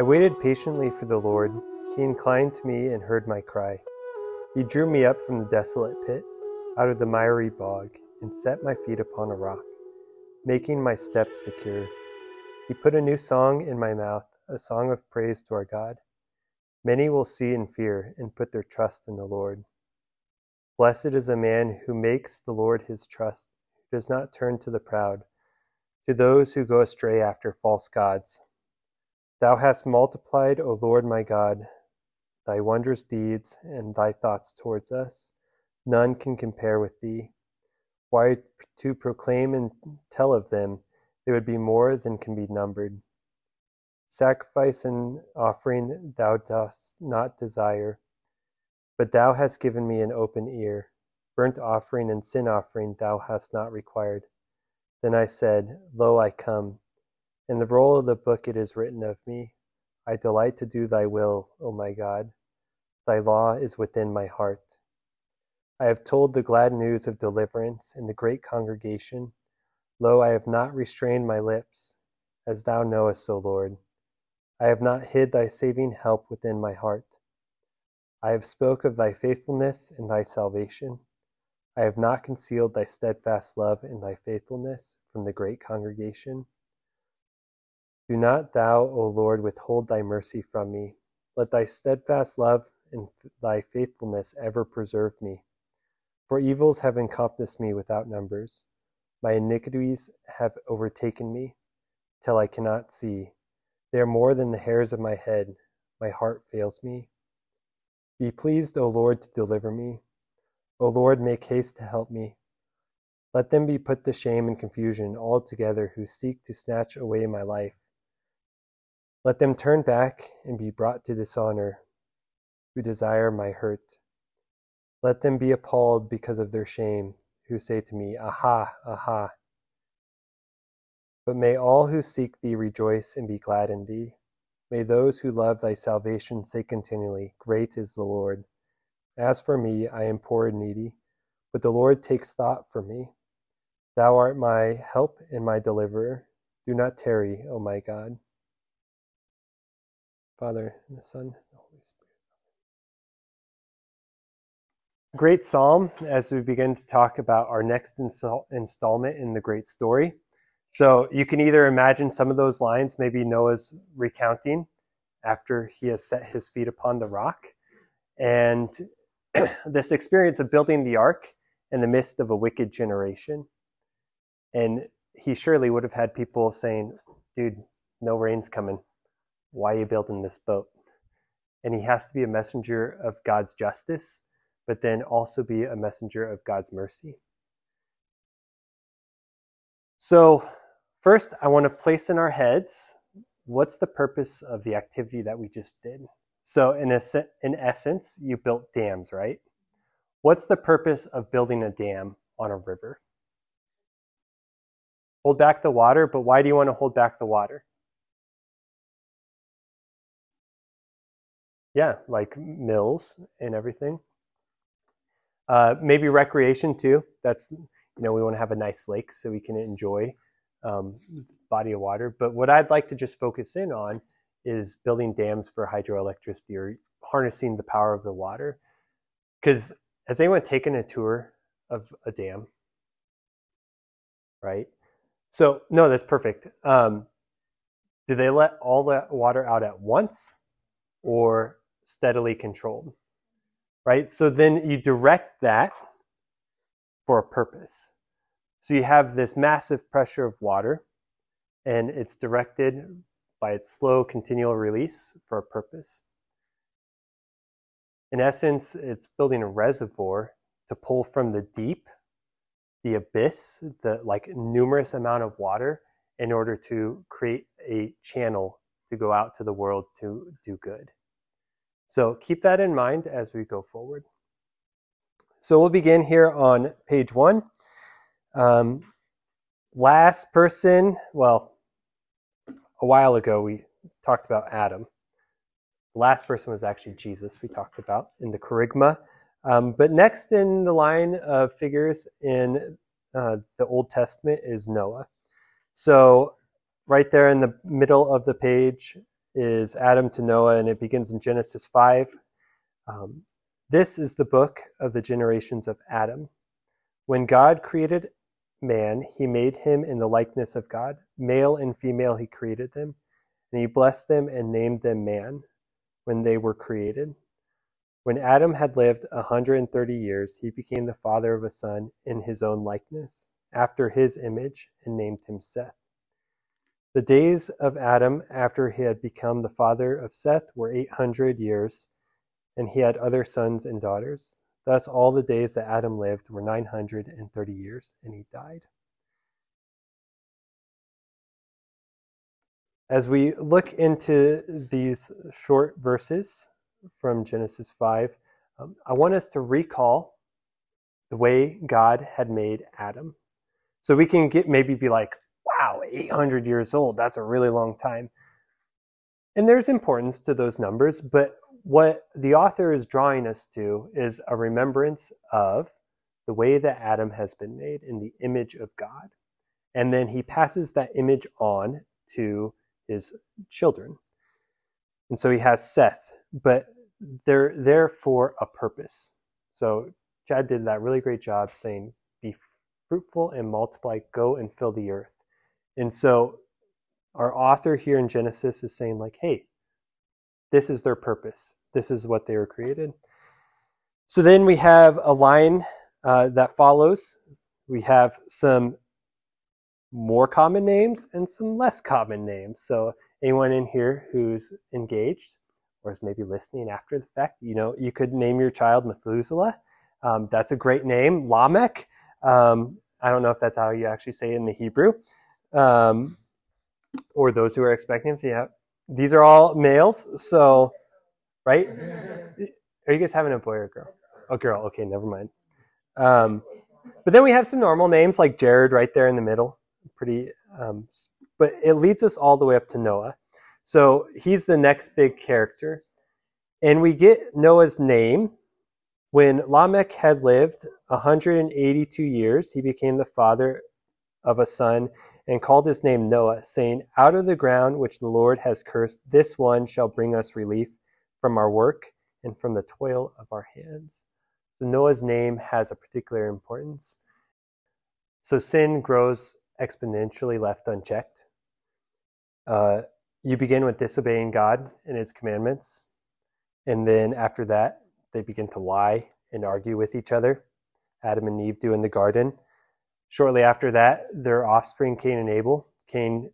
I waited patiently for the Lord. He inclined to me and heard my cry. He drew me up from the desolate pit, out of the miry bog, and set my feet upon a rock, making my steps secure. He put a new song in my mouth, a song of praise to our God. Many will see and fear and put their trust in the Lord. Blessed is a man who makes the Lord his trust, who does not turn to the proud, to those who go astray after false gods. Thou hast multiplied, O Lord my God, thy wondrous deeds and thy thoughts towards us. None can compare with thee. Why to proclaim and tell of them? There would be more than can be numbered. Sacrifice and offering thou dost not desire, but thou hast given me an open ear. Burnt offering and sin offering thou hast not required. Then I said, Lo, I come. In the roll of the book it is written of me, I delight to do thy will, O my God. Thy law is within my heart. I have told the glad news of deliverance in the great congregation. Lo, I have not restrained my lips, as thou knowest, O Lord. I have not hid thy saving help within my heart. I have spoke of thy faithfulness and thy salvation. I have not concealed thy steadfast love and thy faithfulness from the great congregation. Do not thou, O Lord, withhold thy mercy from me. Let thy steadfast love and thy faithfulness ever preserve me. For evils have encompassed me without numbers. My iniquities have overtaken me, till I cannot see. They are more than the hairs of my head. My heart fails me. Be pleased, O Lord, to deliver me. O Lord, make haste to help me. Let them be put to shame and confusion altogether who seek to snatch away my life. Let them turn back and be brought to dishonor, who desire my hurt. Let them be appalled because of their shame who say to me, Aha, aha. But may all who seek thee rejoice and be glad in thee. May those who love thy salvation say continually, Great is the Lord. As for me, I am poor and needy, but the Lord takes thought for me. Thou art my help and my deliverer. Do not tarry, O my God. Father, and the Son, and the Holy Spirit. great psalm as we begin to talk about our next install- installment in the great story. So you can either imagine some of those lines, maybe Noah's recounting after he has set his feet upon the rock, and this experience of building the ark in the midst of a wicked generation. And he surely would have had people saying, Dude, no rain's coming. Why are you building this boat? And he has to be a messenger of God's justice but then also be a messenger of God's mercy. So, first, I want to place in our heads what's the purpose of the activity that we just did? So, in, in essence, you built dams, right? What's the purpose of building a dam on a river? Hold back the water, but why do you want to hold back the water? Yeah, like mills and everything. Uh, maybe recreation too. That's you know we want to have a nice lake so we can enjoy um, body of water. But what I'd like to just focus in on is building dams for hydroelectricity or harnessing the power of the water. Because has anyone taken a tour of a dam? Right. So no, that's perfect. Um, do they let all that water out at once, or steadily controlled? right? So then you direct that for a purpose. So you have this massive pressure of water, and it's directed by its slow continual release for a purpose. In essence, it's building a reservoir to pull from the deep, the abyss, the like numerous amount of water in order to create a channel to go out to the world to do good. So keep that in mind as we go forward. So we'll begin here on page one. Um, last person, well, a while ago we talked about Adam. The last person was actually Jesus, we talked about in the Kerygma. Um, but next in the line of figures in uh, the Old Testament is Noah. So, right there in the middle of the page is Adam to Noah, and it begins in Genesis 5. Um, this is the book of the generations of Adam. When God created man, he made him in the likeness of God. Male and female, he created them. And he blessed them and named them man when they were created. When Adam had lived a 130 years, he became the father of a son in his own likeness, after his image, and named him Seth. The days of Adam after he had become the father of Seth were 800 years, and he had other sons and daughters. Thus, all the days that Adam lived were 930 years, and he died. As we look into these short verses from Genesis 5, um, I want us to recall the way God had made Adam. So we can get maybe be like, 800 years old, that's a really long time. And there's importance to those numbers, but what the author is drawing us to is a remembrance of the way that Adam has been made in the image of God. And then he passes that image on to his children. And so he has Seth, but they're there for a purpose. So Chad did that really great job saying, Be fruitful and multiply, go and fill the earth. And so our author here in Genesis is saying, like, hey, this is their purpose. This is what they were created. So then we have a line uh, that follows. We have some more common names and some less common names. So anyone in here who's engaged or is maybe listening after the fact, you know, you could name your child Methuselah. Um, that's a great name. Lamech. Um, I don't know if that's how you actually say it in the Hebrew. Um, or those who are expecting to. Yeah, these are all males. So right? Are you guys having a boy or a girl? A girl. Okay, never mind. Um, but then we have some normal names like Jared right there in the middle. Pretty, um, but it leads us all the way up to Noah. So he's the next big character. And we get Noah's name. When Lamech had lived 182 years, he became the father of a son and called his name Noah, saying, Out of the ground which the Lord has cursed, this one shall bring us relief from our work and from the toil of our hands. So Noah's name has a particular importance. So sin grows exponentially left unchecked. Uh, you begin with disobeying God and his commandments. And then after that, they begin to lie and argue with each other. Adam and Eve do in the garden. Shortly after that, their offspring, Cain and Abel. Cain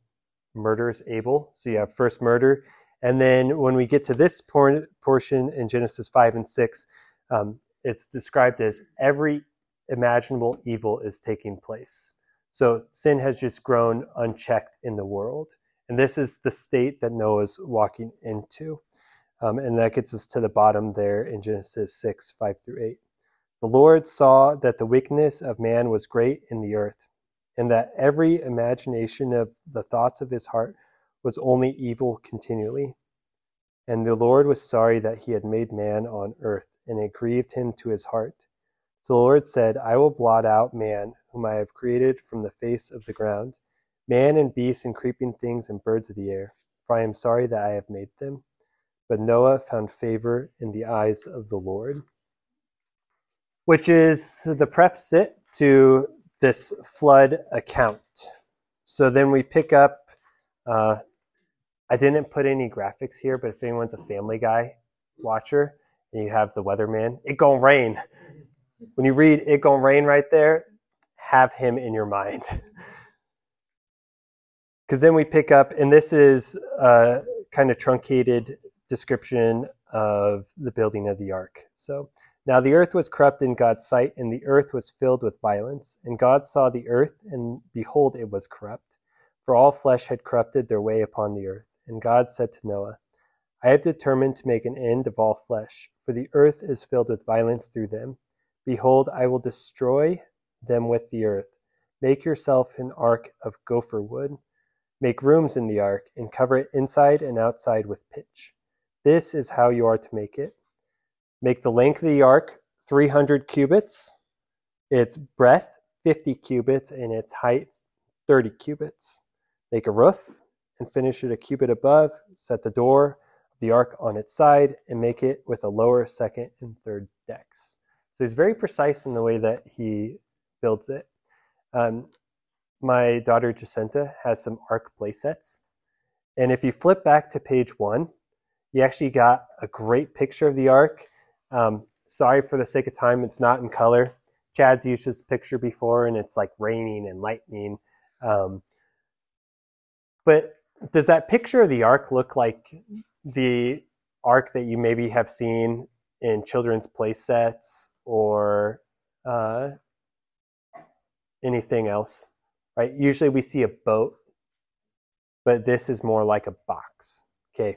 murders Abel. So you have first murder and then when we get to this por- portion in Genesis 5 and 6, um, it's described as every imaginable evil is taking place. So sin has just grown unchecked in the world. And this is the state that Noah's walking into. Um, and that gets us to the bottom there in Genesis 6 5 through 8. The Lord saw that the wickedness of man was great in the earth, and that every imagination of the thoughts of his heart was only evil continually. And the Lord was sorry that he had made man on earth, and it grieved him to his heart. So the Lord said, I will blot out man, whom I have created from the face of the ground, man and beasts and creeping things and birds of the air, for I am sorry that I have made them. But Noah found favor in the eyes of the Lord. Which is the preface to this flood account. So then we pick up uh, I didn't put any graphics here, but if anyone's a Family Guy watcher and you have the weatherman, it gonna rain. When you read it gonna rain right there, have him in your mind. Because then we pick up, and this is a kind of truncated description of the building of the ark. So now the earth was corrupt in God's sight, and the earth was filled with violence. And God saw the earth, and behold, it was corrupt, for all flesh had corrupted their way upon the earth. And God said to Noah, I have determined to make an end of all flesh, for the earth is filled with violence through them. Behold, I will destroy them with the earth. Make yourself an ark of gopher wood. Make rooms in the ark, and cover it inside and outside with pitch. This is how you are to make it. Make the length of the ark 300 cubits, its breadth 50 cubits, and its height 30 cubits. Make a roof and finish it a cubit above. Set the door of the ark on its side and make it with a lower, second, and third decks. So he's very precise in the way that he builds it. Um, my daughter Jacinta has some ark playsets. And if you flip back to page one, you actually got a great picture of the ark. Um, sorry for the sake of time, it's not in color. Chad's used this picture before, and it's like raining and lightning. Um, but does that picture of the ark look like the ark that you maybe have seen in children's play sets or uh, anything else? Right? Usually we see a boat, but this is more like a box. Okay,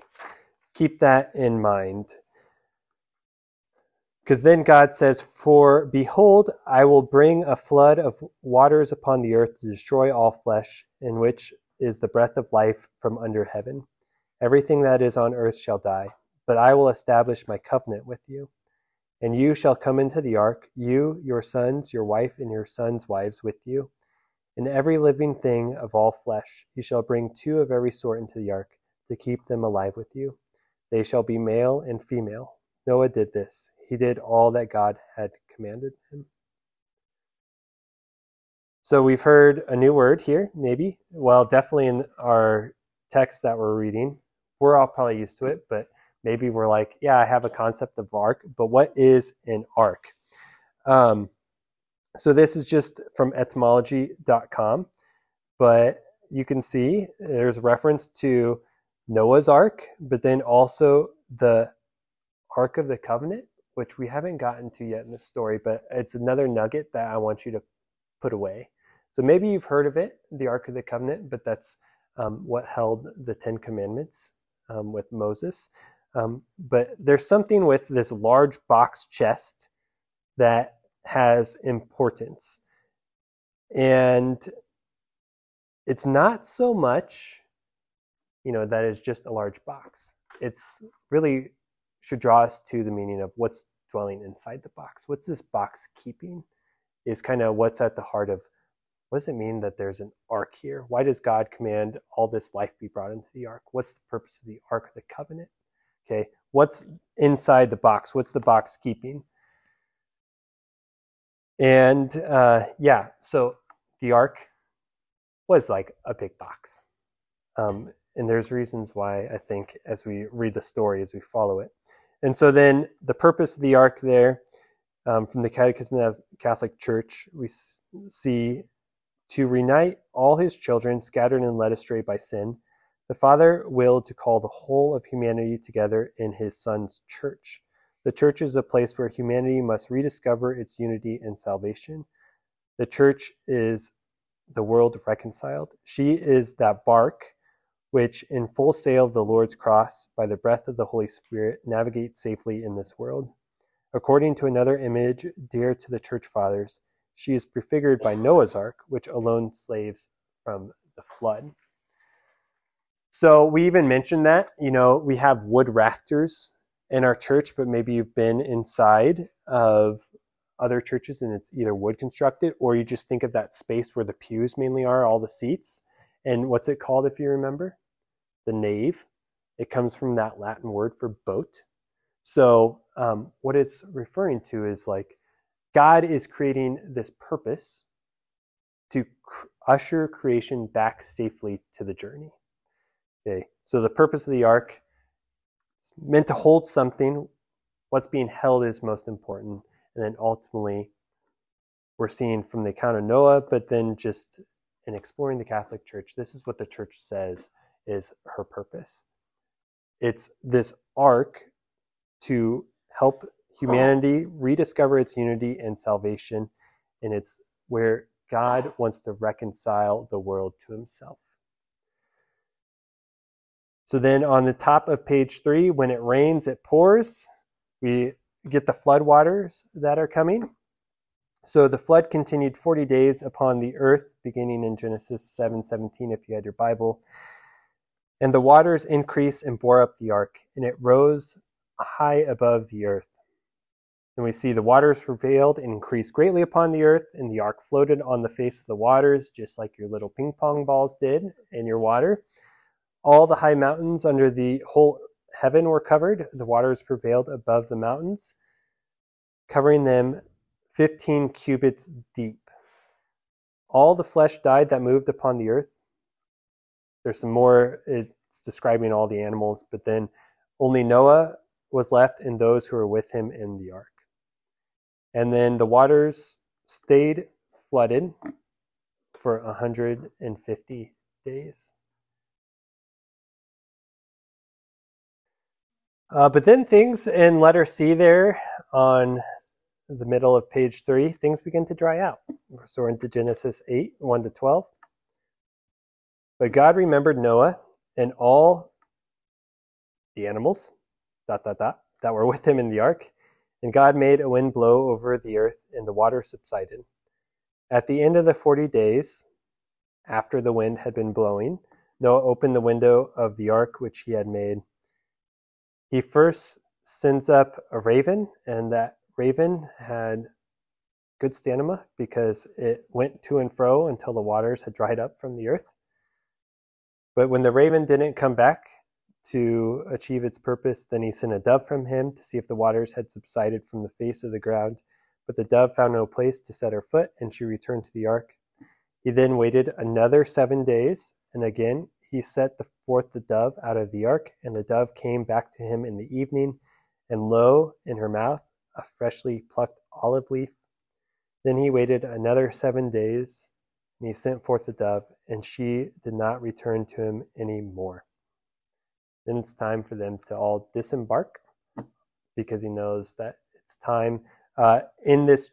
keep that in mind. Because then God says, For behold, I will bring a flood of waters upon the earth to destroy all flesh, in which is the breath of life from under heaven. Everything that is on earth shall die, but I will establish my covenant with you. And you shall come into the ark, you, your sons, your wife, and your sons' wives with you. And every living thing of all flesh, you shall bring two of every sort into the ark, to keep them alive with you. They shall be male and female. Noah did this he did all that God had commanded him. So we've heard a new word here, maybe. Well, definitely in our text that we're reading. We're all probably used to it, but maybe we're like, yeah, I have a concept of ark, but what is an ark? Um, so this is just from etymology.com, but you can see there's reference to Noah's ark, but then also the Ark of the Covenant, which we haven't gotten to yet in the story, but it's another nugget that I want you to put away. So maybe you've heard of it, the Ark of the Covenant, but that's um, what held the Ten Commandments um, with Moses. Um, but there's something with this large box chest that has importance. And it's not so much, you know, that is just a large box. It's really should draw us to the meaning of what's dwelling inside the box. What's this box keeping? Is kind of what's at the heart of what does it mean that there's an ark here? Why does God command all this life be brought into the ark? What's the purpose of the ark of the covenant? Okay, what's inside the box? What's the box keeping? And uh, yeah, so the ark was like a big box. Um, and there's reasons why I think as we read the story, as we follow it. And so then the purpose of the ark there, um, from the Catechism of the Catholic Church, we see to reunite all his children scattered and led astray by sin. The Father willed to call the whole of humanity together in his Son's church. The church is a place where humanity must rediscover its unity and salvation. The church is the world reconciled. She is that bark which, in full sail of the Lord's cross, by the breath of the Holy Spirit, navigates safely in this world. According to another image dear to the church fathers, she is prefigured by Noah's ark, which alone saves from the flood. So we even mentioned that, you know, we have wood rafters in our church, but maybe you've been inside of other churches and it's either wood constructed or you just think of that space where the pews mainly are, all the seats and what's it called, if you remember? The nave. It comes from that Latin word for boat. So, um, what it's referring to is like God is creating this purpose to cr- usher creation back safely to the journey. Okay, so the purpose of the ark is meant to hold something. What's being held is most important. And then ultimately, we're seeing from the account of Noah, but then just in exploring the Catholic Church, this is what the church says is her purpose. It's this ark to help humanity rediscover its unity and salvation, and it's where God wants to reconcile the world to himself. So then on the top of page three, when it rains, it pours. We get the floodwaters that are coming. So the flood continued 40 days upon the earth, beginning in Genesis 7:17 if you had your Bible. And the waters increased and bore up the ark, and it rose high above the earth. And we see the waters prevailed and increased greatly upon the earth, and the ark floated on the face of the waters, just like your little ping pong balls did in your water. All the high mountains under the whole heaven were covered. The waters prevailed above the mountains, covering them 15 cubits deep. All the flesh died that moved upon the earth. There's some more, it's describing all the animals, but then only Noah was left and those who were with him in the ark. And then the waters stayed flooded for 150 days. Uh, but then things in letter C there on the middle of page 3, things begin to dry out. So we're into Genesis 8, 1 to 12. But God remembered Noah and all the animals, dot, dot, dot, that were with him in the ark and God made a wind blow over the earth, and the water subsided. At the end of the forty days, after the wind had been blowing, Noah opened the window of the ark which he had made. He first sends up a raven, and that raven had good stamina because it went to and fro until the waters had dried up from the earth. But when the raven didn't come back, to achieve its purpose. Then he sent a dove from him to see if the waters had subsided from the face of the ground. But the dove found no place to set her foot, and she returned to the ark. He then waited another seven days, and again he set forth the dove out of the ark, and the dove came back to him in the evening, and lo, in her mouth a freshly plucked olive leaf. Then he waited another seven days, and he sent forth the dove, and she did not return to him any more. Then it's time for them to all disembark because he knows that it's time. Uh, in this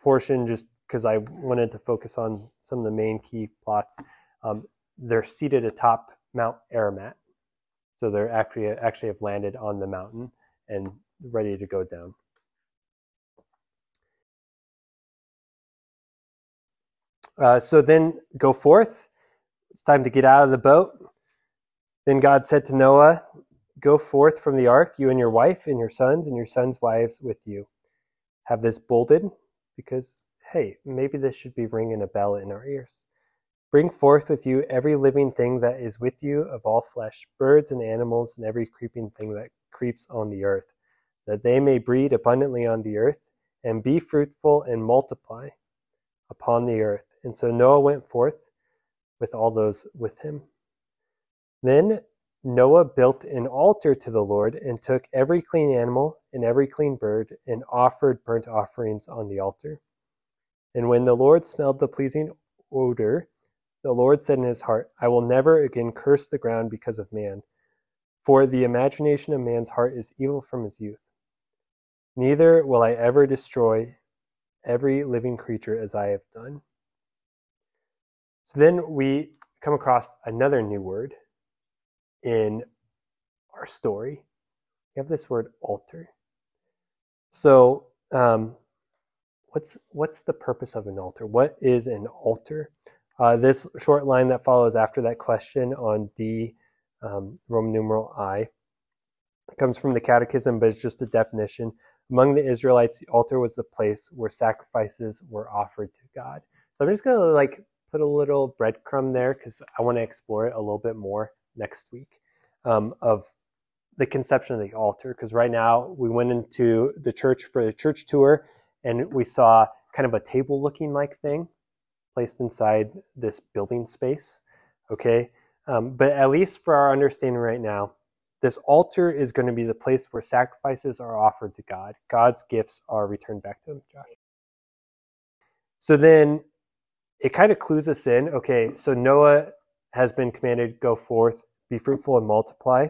portion, just because I wanted to focus on some of the main key plots, um, they're seated atop Mount Ararat. So they're actually actually have landed on the mountain and ready to go down. Uh, so then go forth. It's time to get out of the boat. Then God said to Noah, Go forth from the ark, you and your wife, and your sons, and your sons' wives with you. Have this bolded, because, hey, maybe this should be ringing a bell in our ears. Bring forth with you every living thing that is with you of all flesh, birds and animals, and every creeping thing that creeps on the earth, that they may breed abundantly on the earth, and be fruitful and multiply upon the earth. And so Noah went forth with all those with him. Then Noah built an altar to the Lord and took every clean animal and every clean bird and offered burnt offerings on the altar. And when the Lord smelled the pleasing odor, the Lord said in his heart, I will never again curse the ground because of man, for the imagination of man's heart is evil from his youth. Neither will I ever destroy every living creature as I have done. So then we come across another new word in our story, we have this word altar. So, um, what's what's the purpose of an altar? What is an altar? Uh, this short line that follows after that question on D, um, Roman numeral I, comes from the Catechism, but it's just a definition. Among the Israelites, the altar was the place where sacrifices were offered to God. So I'm just gonna like put a little breadcrumb there because I want to explore it a little bit more next week um, of the conception of the altar. Because right now we went into the church for the church tour and we saw kind of a table looking like thing placed inside this building space. Okay. Um, but at least for our understanding right now, this altar is going to be the place where sacrifices are offered to God. God's gifts are returned back to Him, Josh. So then it kind of clues us in. Okay, so Noah has been commanded go forth be fruitful and multiply.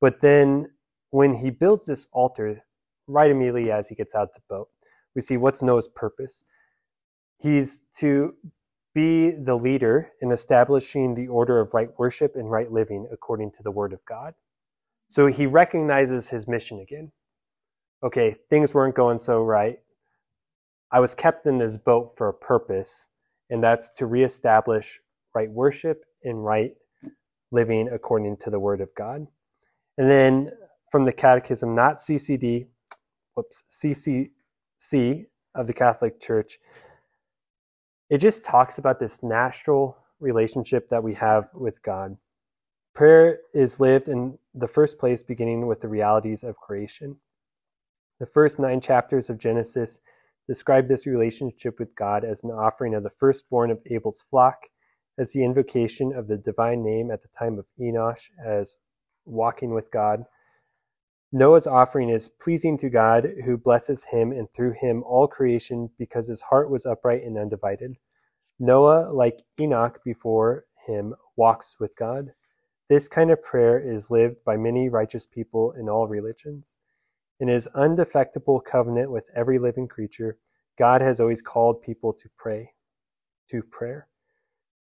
But then when he builds this altar, right immediately as he gets out the boat, we see what's Noah's purpose. He's to be the leader in establishing the order of right worship and right living according to the word of God. So he recognizes his mission again. Okay, things weren't going so right. I was kept in this boat for a purpose, and that's to reestablish right worship and right living according to the Word of God. And then from the Catechism, not CCD, whoops, CCC of the Catholic Church, it just talks about this natural relationship that we have with God. Prayer is lived in the first place, beginning with the realities of creation. The first nine chapters of Genesis describe this relationship with God as an offering of the firstborn of Abel's flock, as the invocation of the divine name at the time of Enosh as walking with God. Noah's offering is pleasing to God, who blesses him and through him all creation because his heart was upright and undivided. Noah, like Enoch before him, walks with God. This kind of prayer is lived by many righteous people in all religions. In his undefectible covenant with every living creature, God has always called people to pray, to prayer.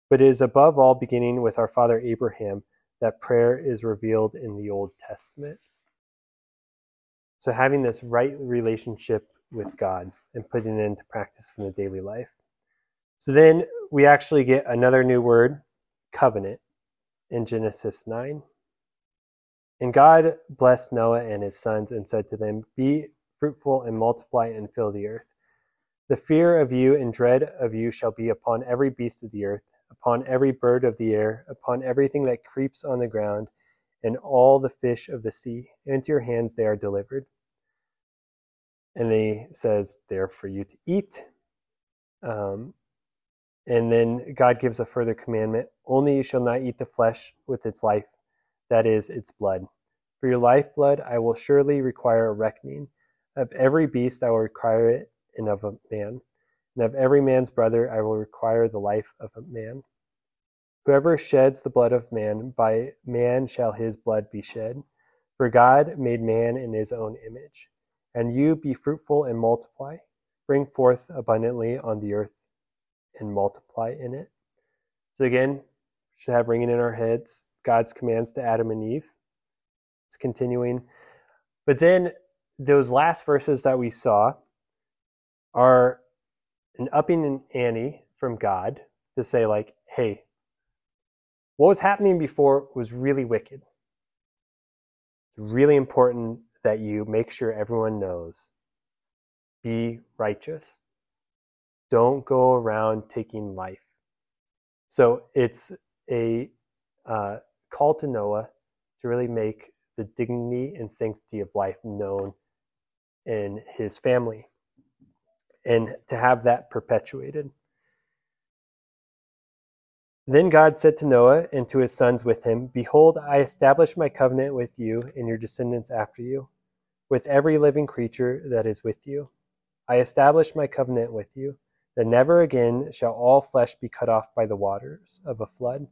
But it is above all beginning with our father Abraham that prayer is revealed in the Old Testament. So, having this right relationship with God and putting it into practice in the daily life. So, then we actually get another new word, covenant, in Genesis 9. And God blessed Noah and his sons and said to them, Be fruitful and multiply and fill the earth. The fear of you and dread of you shall be upon every beast of the earth, upon every bird of the air, upon everything that creeps on the ground, and all the fish of the sea. Into your hands they are delivered. And he says, They're for you to eat. Um, and then God gives a further commandment only you shall not eat the flesh with its life, that is, its blood. For your lifeblood I will surely require a reckoning. Of every beast I will require it, and of a man. And of every man's brother I will require the life of a man. Whoever sheds the blood of man, by man shall his blood be shed. For God made man in his own image. And you be fruitful and multiply, bring forth abundantly on the earth and multiply in it. So again, should have ringing in our heads God's commands to Adam and Eve. It's continuing. But then those last verses that we saw are an upping an ante from God to say, like, hey, what was happening before was really wicked. It's really important that you make sure everyone knows. Be righteous. Don't go around taking life. So it's a uh, call to Noah to really make the dignity and sanctity of life known in his family and to have that perpetuated. Then God said to Noah and to his sons with him, Behold, I establish my covenant with you and your descendants after you, with every living creature that is with you. I establish my covenant with you, that never again shall all flesh be cut off by the waters of a flood,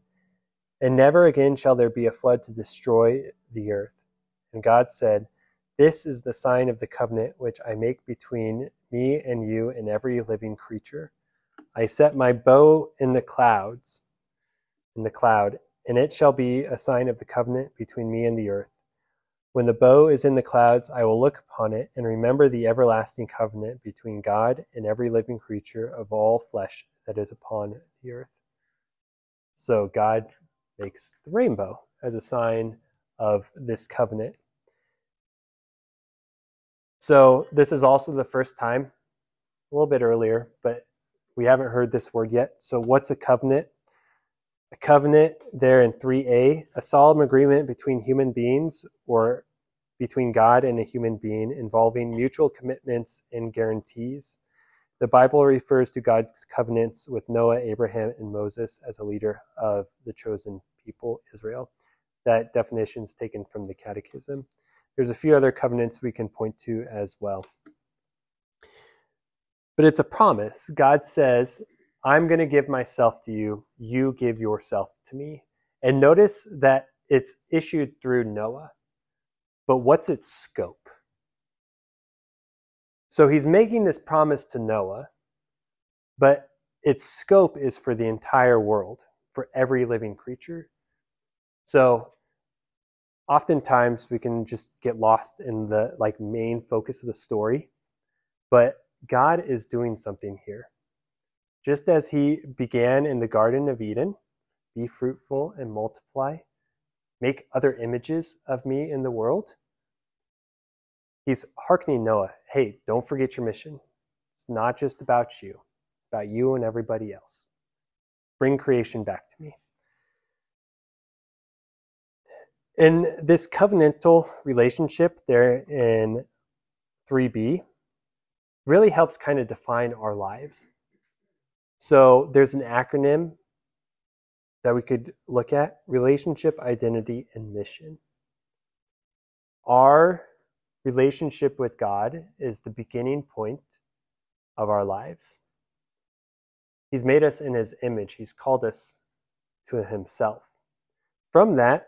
and never again shall there be a flood to destroy the earth. And God said, This is the sign of the covenant which I make between me and you and every living creature. I set my bow in the clouds in the cloud, and it shall be a sign of the covenant between me and the earth. When the bow is in the clouds, I will look upon it and remember the everlasting covenant between God and every living creature of all flesh that is upon the earth. So God makes the rainbow as a sign of this covenant. So this is also the first time, a little bit earlier, but we haven't heard this word yet. So what's a covenant? A covenant there in 3a, a solemn agreement between human beings or between God and a human being involving mutual commitments and guarantees. The Bible refers to God's covenants with Noah, Abraham, and Moses as a leader of the chosen people, Israel. That definition is taken from the Catechism. There's a few other covenants we can point to as well. But it's a promise. God says, I'm going to give myself to you, you give yourself to me. And notice that it's issued through Noah. But what's its scope? So he's making this promise to Noah, but its scope is for the entire world, for every living creature. So oftentimes we can just get lost in the like main focus of the story, but God is doing something here. Just as he began in the Garden of Eden, be fruitful and multiply, make other images of me in the world. he's hearkening Noah hey, don't forget your mission. It's not just about you, it's about you and everybody else. Bring creation back to me. In this covenantal relationship there in 3b, really helps kind of define our lives. So there's an acronym that we could look at relationship, identity, and mission. Our relationship with God is the beginning point of our lives. He's made us in His image, He's called us to Himself. From that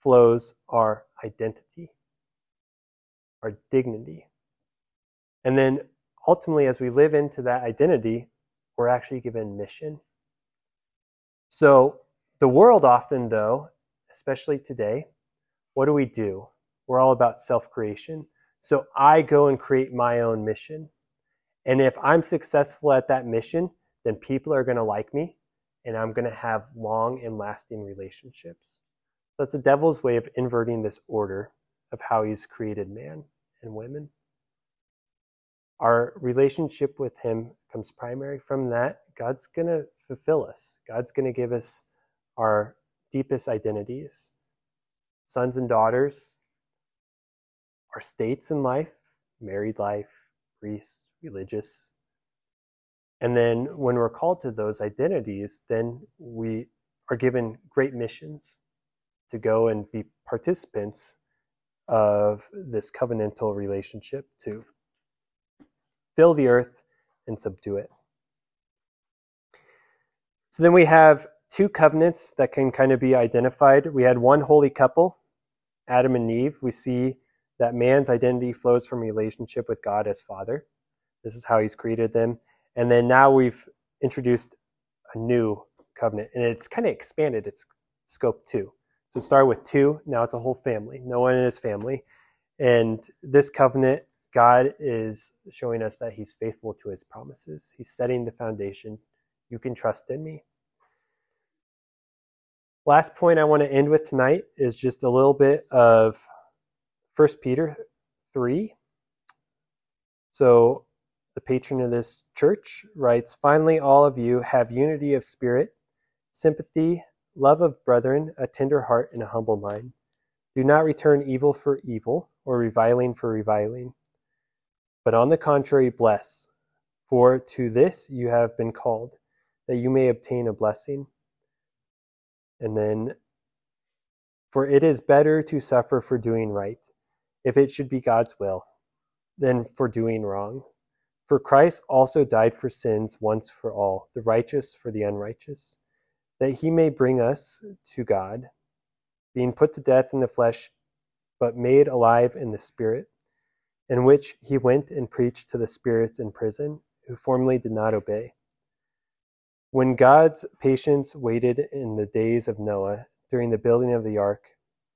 flows our identity, our dignity. And then ultimately, as we live into that identity, we're actually given mission. So, the world often, though, especially today, what do we do? We're all about self creation. So, I go and create my own mission. And if I'm successful at that mission, then people are going to like me and I'm going to have long and lasting relationships. That's the devil's way of inverting this order of how he's created man and women. Our relationship with him comes primary from that. God's going to fulfill us, God's going to give us our deepest identities sons and daughters, our states in life, married life, priest, religious. And then when we're called to those identities, then we are given great missions to go and be participants of this covenantal relationship to fill the earth and subdue it. So then we have two covenants that can kind of be identified. We had one holy couple, Adam and Eve. We see that man's identity flows from relationship with God as Father. This is how he's created them. And then now we've introduced a new covenant, and it's kind of expanded its scope too. So it started with two, now it's a whole family, Noah and his family. And this covenant, God is showing us that he's faithful to his promises. He's setting the foundation. You can trust in me. Last point I want to end with tonight is just a little bit of 1 Peter 3. So the patron of this church writes Finally, all of you have unity of spirit, sympathy, love of brethren, a tender heart, and a humble mind. Do not return evil for evil, or reviling for reviling, but on the contrary, bless. For to this you have been called, that you may obtain a blessing. And then, for it is better to suffer for doing right, if it should be God's will, than for doing wrong. For Christ also died for sins once for all, the righteous for the unrighteous that he may bring us to God, being put to death in the flesh, but made alive in the Spirit, in which he went and preached to the spirits in prison, who formerly did not obey. When God's patience waited in the days of Noah during the building of the ark,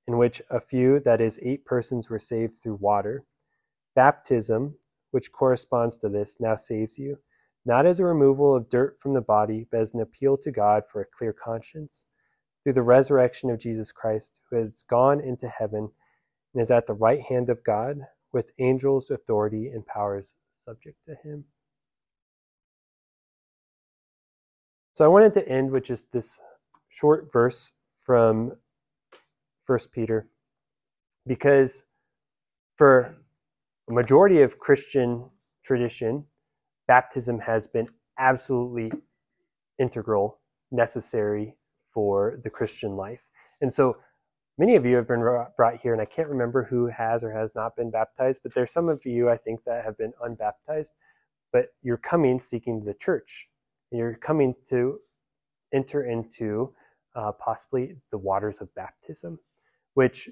in which a few, that is, eight persons, were saved through water, baptism, which corresponds to this, now saves you not as a removal of dirt from the body, but as an appeal to God for a clear conscience, through the resurrection of Jesus Christ, who has gone into heaven and is at the right hand of God, with angels, authority, and powers subject to him. So I wanted to end with just this short verse from 1 Peter, because for a majority of Christian tradition, baptism has been absolutely integral, necessary for the Christian life. And so many of you have been brought here, and I can't remember who has or has not been baptized, but there's some of you, I think, that have been unbaptized. But you're coming seeking the church, and you're coming to enter into uh, possibly the waters of baptism, which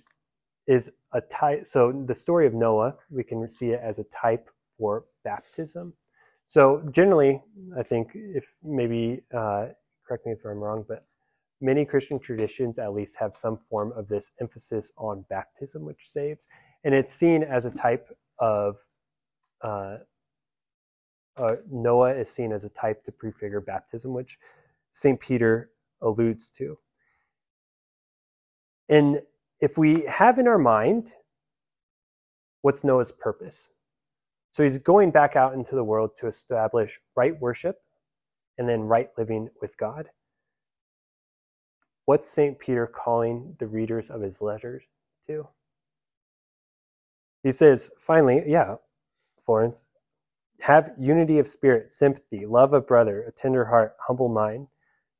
is a type. So the story of Noah, we can see it as a type for baptism. So generally, I think if maybe uh, correct me if I'm wrong, but many Christian traditions at least have some form of this emphasis on baptism, which saves, and it's seen as a type of uh, uh, Noah is seen as a type to prefigure baptism, which St. Peter alludes to. And if we have in our mind what's Noah's purpose? So he's going back out into the world to establish right worship and then right living with God. What's St. Peter calling the readers of his letters to? He says, finally, yeah, Florence, have unity of spirit, sympathy, love of brother, a tender heart, humble mind.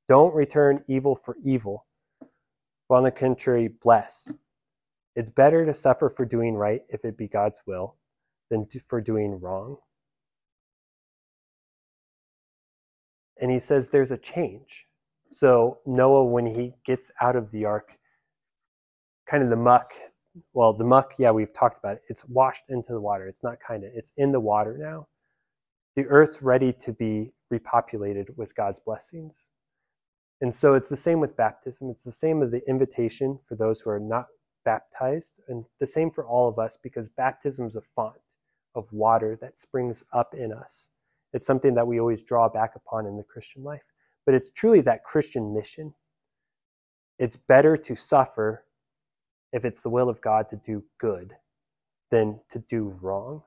Don't return evil for evil, but on the contrary, bless. It's better to suffer for doing right if it be God's will than for doing wrong. And he says there's a change. So Noah, when he gets out of the ark, kind of the muck, well, the muck, yeah, we've talked about it. It's washed into the water. It's not kind of, it's in the water now. The earth's ready to be repopulated with God's blessings. And so it's the same with baptism. It's the same as the invitation for those who are not baptized, and the same for all of us because baptism is a font of water that springs up in us. It's something that we always draw back upon in the Christian life. But it's truly that Christian mission. It's better to suffer if it's the will of God to do good than to do wrong.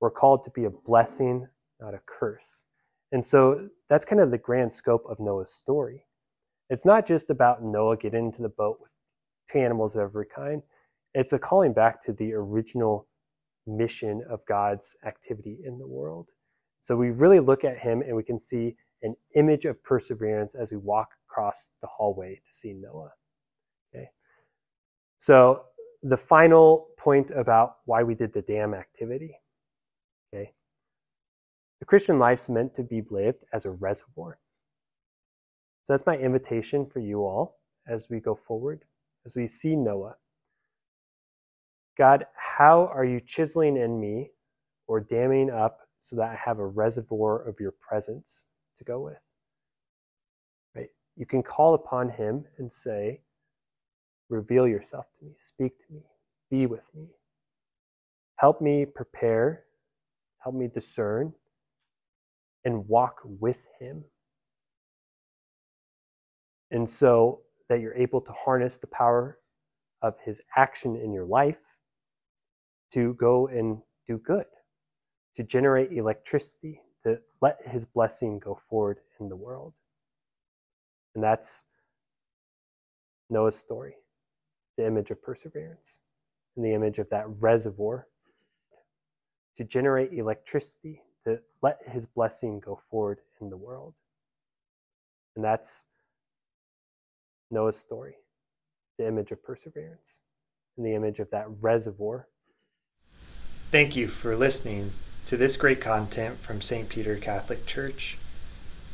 We're called to be a blessing, not a curse. And so that's kind of the grand scope of Noah's story. It's not just about Noah getting into the boat with two animals of every kind. It's a calling back to the original mission of God's activity in the world. So we really look at him and we can see an image of perseverance as we walk across the hallway to see Noah. Okay. So the final point about why we did the dam activity. Okay. The Christian life's meant to be lived as a reservoir. So that's my invitation for you all as we go forward, as we see Noah. God, how are you chiseling in me or damming up so that I have a reservoir of your presence to go with? Right? You can call upon him and say, Reveal yourself to me, speak to me, be with me. Help me prepare, help me discern, and walk with him. And so that you're able to harness the power of his action in your life to go and do good, to generate electricity, let his blessing go forward in the world. And that's Noah's story, the image of perseverance, and the image of that reservoir to generate electricity, to let his blessing go forward in the world. And that's Noah's story, the image of perseverance, and the image of that reservoir Thank you for listening to this great content from St. Peter Catholic Church.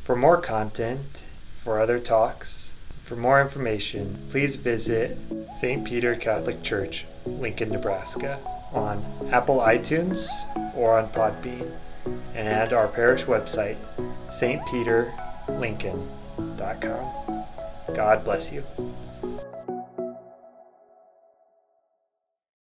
For more content, for other talks, for more information, please visit St. Peter Catholic Church, Lincoln, Nebraska on Apple iTunes or on Podbean and at our parish website, stpeterlincoln.com. God bless you.